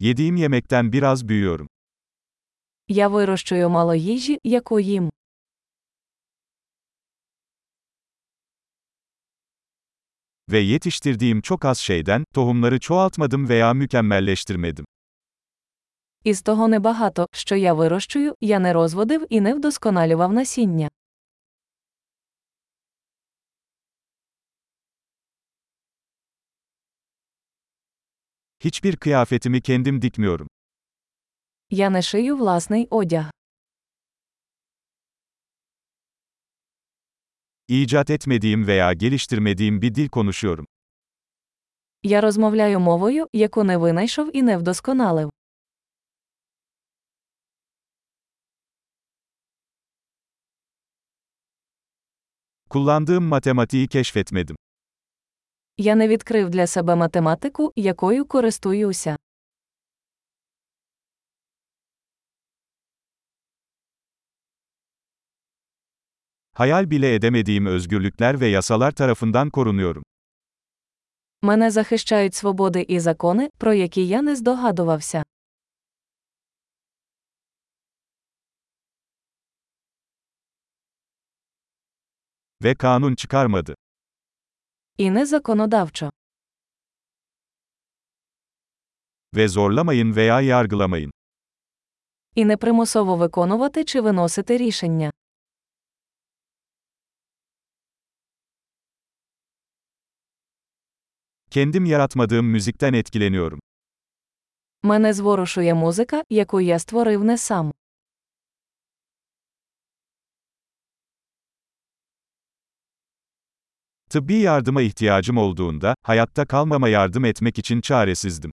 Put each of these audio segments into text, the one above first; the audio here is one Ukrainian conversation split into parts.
Yediğim yemekten biraz büyüyorum. Я вирощую мало їжі, яку їм. Ve yetiştirdiğim çok az şeyden, tohumları çoğaltmadım veya mükemmelleştirmedim. Із того небагато, що я вирощую, я не розводив і не вдосконалював насіння. Hiçbir kıyafetimi kendim dikmiyorum. Я не шию власний одяг. İcat etmediğim veya geliştirmediğim bir dil konuşuyorum. Я розмовляю мовою, яку не винайшов і не вдосконалив. Kullandığım matematiği keşfetmedim. Я не відкрив для себе математику, якою користуюся. Hayal bile edemediğim özgürlükler ve yasalar tarafından korunuyorum. Мене захищають свободи і закони, про які я не здогадувався. Ve kanun çıkarmadı. І не законодавчо. Ve zorlamayın veya yargılamayın. І не примусово виконувати чи виносити рішення. Kendim yaratmadığım müzikten etkileniyorum. Мене зворушує музика, яку я створив не сам. Tıbbi yardıma ihtiyacım olduğunda, hayatta kalmama yardım etmek için çaresizdim.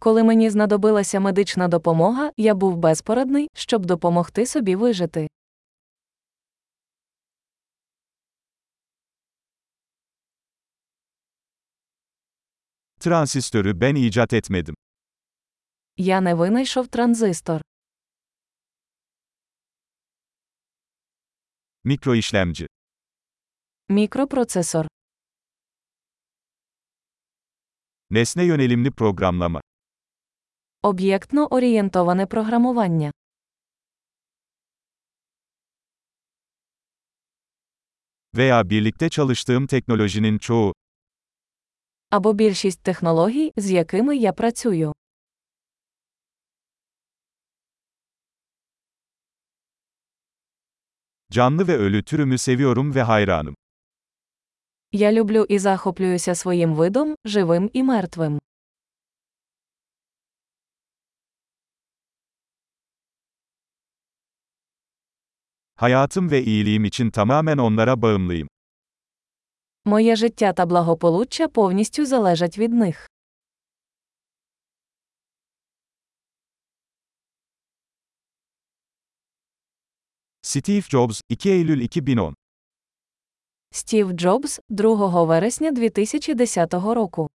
Коли мені знадобилася медична допомога, я був безпорадний, щоб допомогти собі вижити. Transistörü ben icat etmedim. Я не винайшов транзистор. Mikro Мікропроцесор. Nesne yönelimli programlama. Об'єктно орієнтоване програмування. Veya birlikte çalıştığım teknolojinin çoğu. Або більшість технологій, з якими я працюю. Canlı ve ölü türümü seviyorum ve hayranım. Я люблю і захоплююся своїм видом, живим і мертвим. Hayatım ve iyiliğim için tamamen onlara bağımlıyım. Моє життя та благополуччя повністю залежать від них. Steve Jobs, 2 Eylül 2010 Стів Джобс, 2 вересня 2010 року.